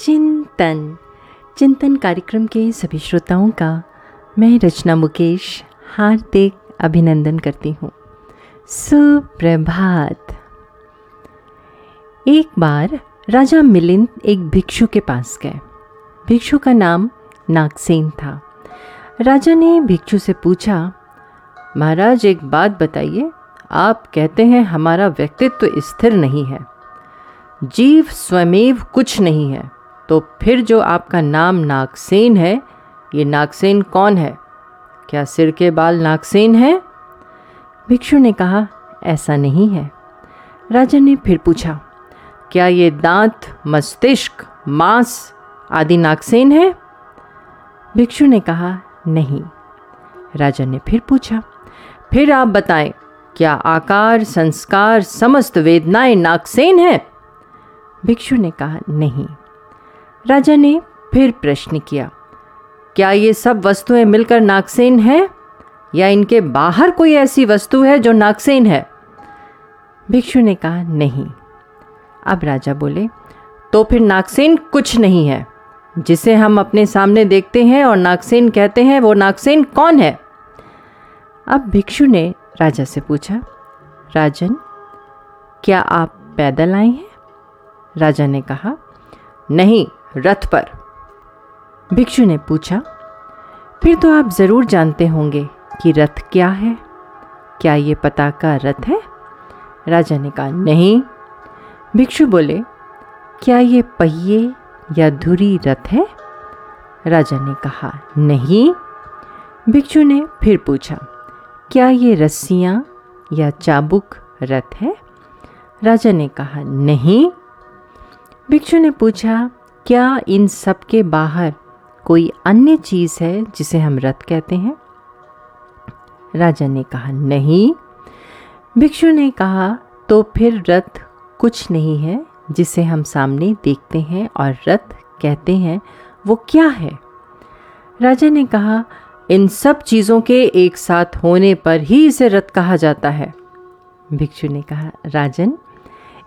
चिंतन। चिंतन कार्यक्रम के सभी श्रोताओं का मैं रचना मुकेश हार्दिक अभिनंदन करती हूँ। सुप्रभात। एक बार राजा मिलिंद एक भिक्षु के पास गए। भिक्षु का नाम नागसेन था। राजा ने भिक्षु से पूछा, महाराज, एक बात बताइए। आप कहते हैं हमारा व्यक्तित्व तो स्थिर नहीं है। जीव स्वमेव कुछ नहीं है। तो फिर जो आपका नाम नागसेन है, ये नागसेन कौन है? क्या सिर के बाल नागसेन है? भिक्षु ने कहा, ऐसा नहीं है। राजा ने फिर पूछा, क्या ये दांत, मस्तिष्क, मांस आदि नागसेन है? भिक्षु ने कहा, नहीं। राजा ने फिर पूछा, फिर आप बताएँ, क्या आकार, संस्कार, समस्त वेदनाएँ नागसेन है? भिक्षु ने कहा, नहीं। राजा ने फिर प्रश्न किया, क्या ये सब वस्तुएँ मिलकर नागसेन है? या इनके बाहर कोई ऐसी वस्तु है जो नागसेन है? भिक्षु ने कहा, नहीं। अब राजा बोले तो फिर नागसेन कुछ नहीं है। जिसे हम अपने सामने देखते हैं और नागसेन कहते हैं, वो नागसेन कौन है? अब भिक्षु ने राजा से पूछा, राजन, क्या आप पैदल आए हैं? राजा ने कहा, नहीं रथ पर। भिक्षु ने पूछा, फिर तो आप ज़रूर जानते होंगे कि रथ क्या है। क्या ये पता का रथ है? राजा ने कहा, नहीं। भिक्षु बोले, क्या ये पहिए या धुरी रथ है? राजा ने कहा, नहीं। भिक्षु ने फिर पूछा, क्या ये रस्सियाँ या चाबुक रथ है? राजा ने कहा, नहीं। भिक्षु ने पूछा क्या इन सब के बाहर कोई अन्य चीज़ है जिसे हम रथ कहते हैं? राजा ने कहा, नहीं। भिक्षु ने कहा तो फिर रथ कुछ नहीं है जिसे हम सामने देखते हैं और रथ कहते हैं, वो क्या है? राजा ने कहा, इन सब चीज़ों के एक साथ होने पर ही इसे रथ कहा जाता है। भिक्षु ने कहा, राजन,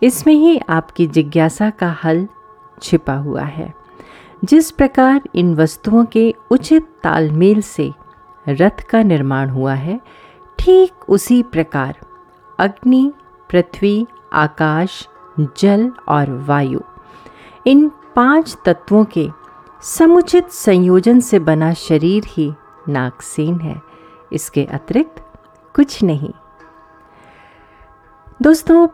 इसमें ही आपकी जिज्ञासा का हल छिपा हुआ है। जिस प्रकार इन वस्तुओं के उचित तालमेल से रथ का निर्माण हुआ है, ठीक उसी प्रकार अग्नि, पृथ्वी, आकाश, जल और वायु, इन पाँच तत्वों के समुचित संयोजन से बना शरीर ही नागसेन है। इसके अतिरिक्त कुछ नहीं। दोस्तों,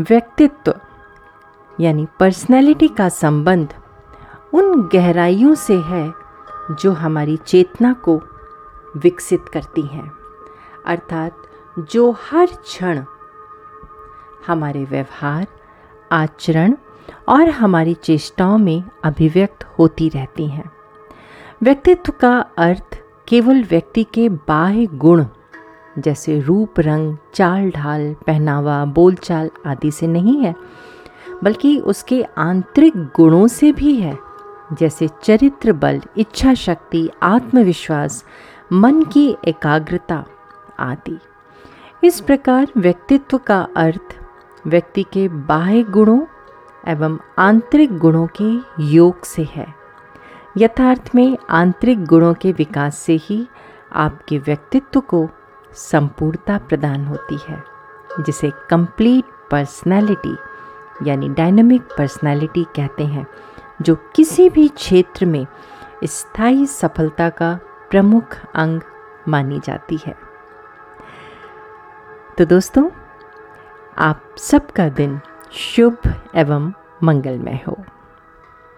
व्यक्तित्व यानी पर्सनैलिटी का संबंध उन गहराइयों से है जो हमारी चेतना को विकसित करती हैं। अर्थात जो हर क्षण हमारे व्यवहार, आचरण और हमारी चेष्टाओं में अभिव्यक्त होती रहती हैं। व्यक्तित्व का अर्थ केवल व्यक्ति के बाह्य गुण जैसे रूप, रंग चाल ढाल पहनावा, बोलचाल आदि से नहीं है। बल्कि उसके आंतरिक गुणों से भी है, जैसे चरित्र बल, इच्छा शक्ति, आत्मविश्वास, मन की एकाग्रता आदि। इस प्रकार व्यक्तित्व का अर्थ व्यक्ति के बाह्य गुणों एवं आंतरिक गुणों के योग से है। यथार्थ में आंतरिक गुणों के विकास से ही आपके व्यक्तित्व को संपूर्णता प्रदान होती है, जिसे कंप्लीट पर्सनैलिटी यानी डायनामिक पर्सनालिटी कहते हैं, जो किसी भी क्षेत्र में स्थायी सफलता का प्रमुख अंग मानी जाती है। तो दोस्तों, आप सबका दिन शुभ एवं मंगलमय हो।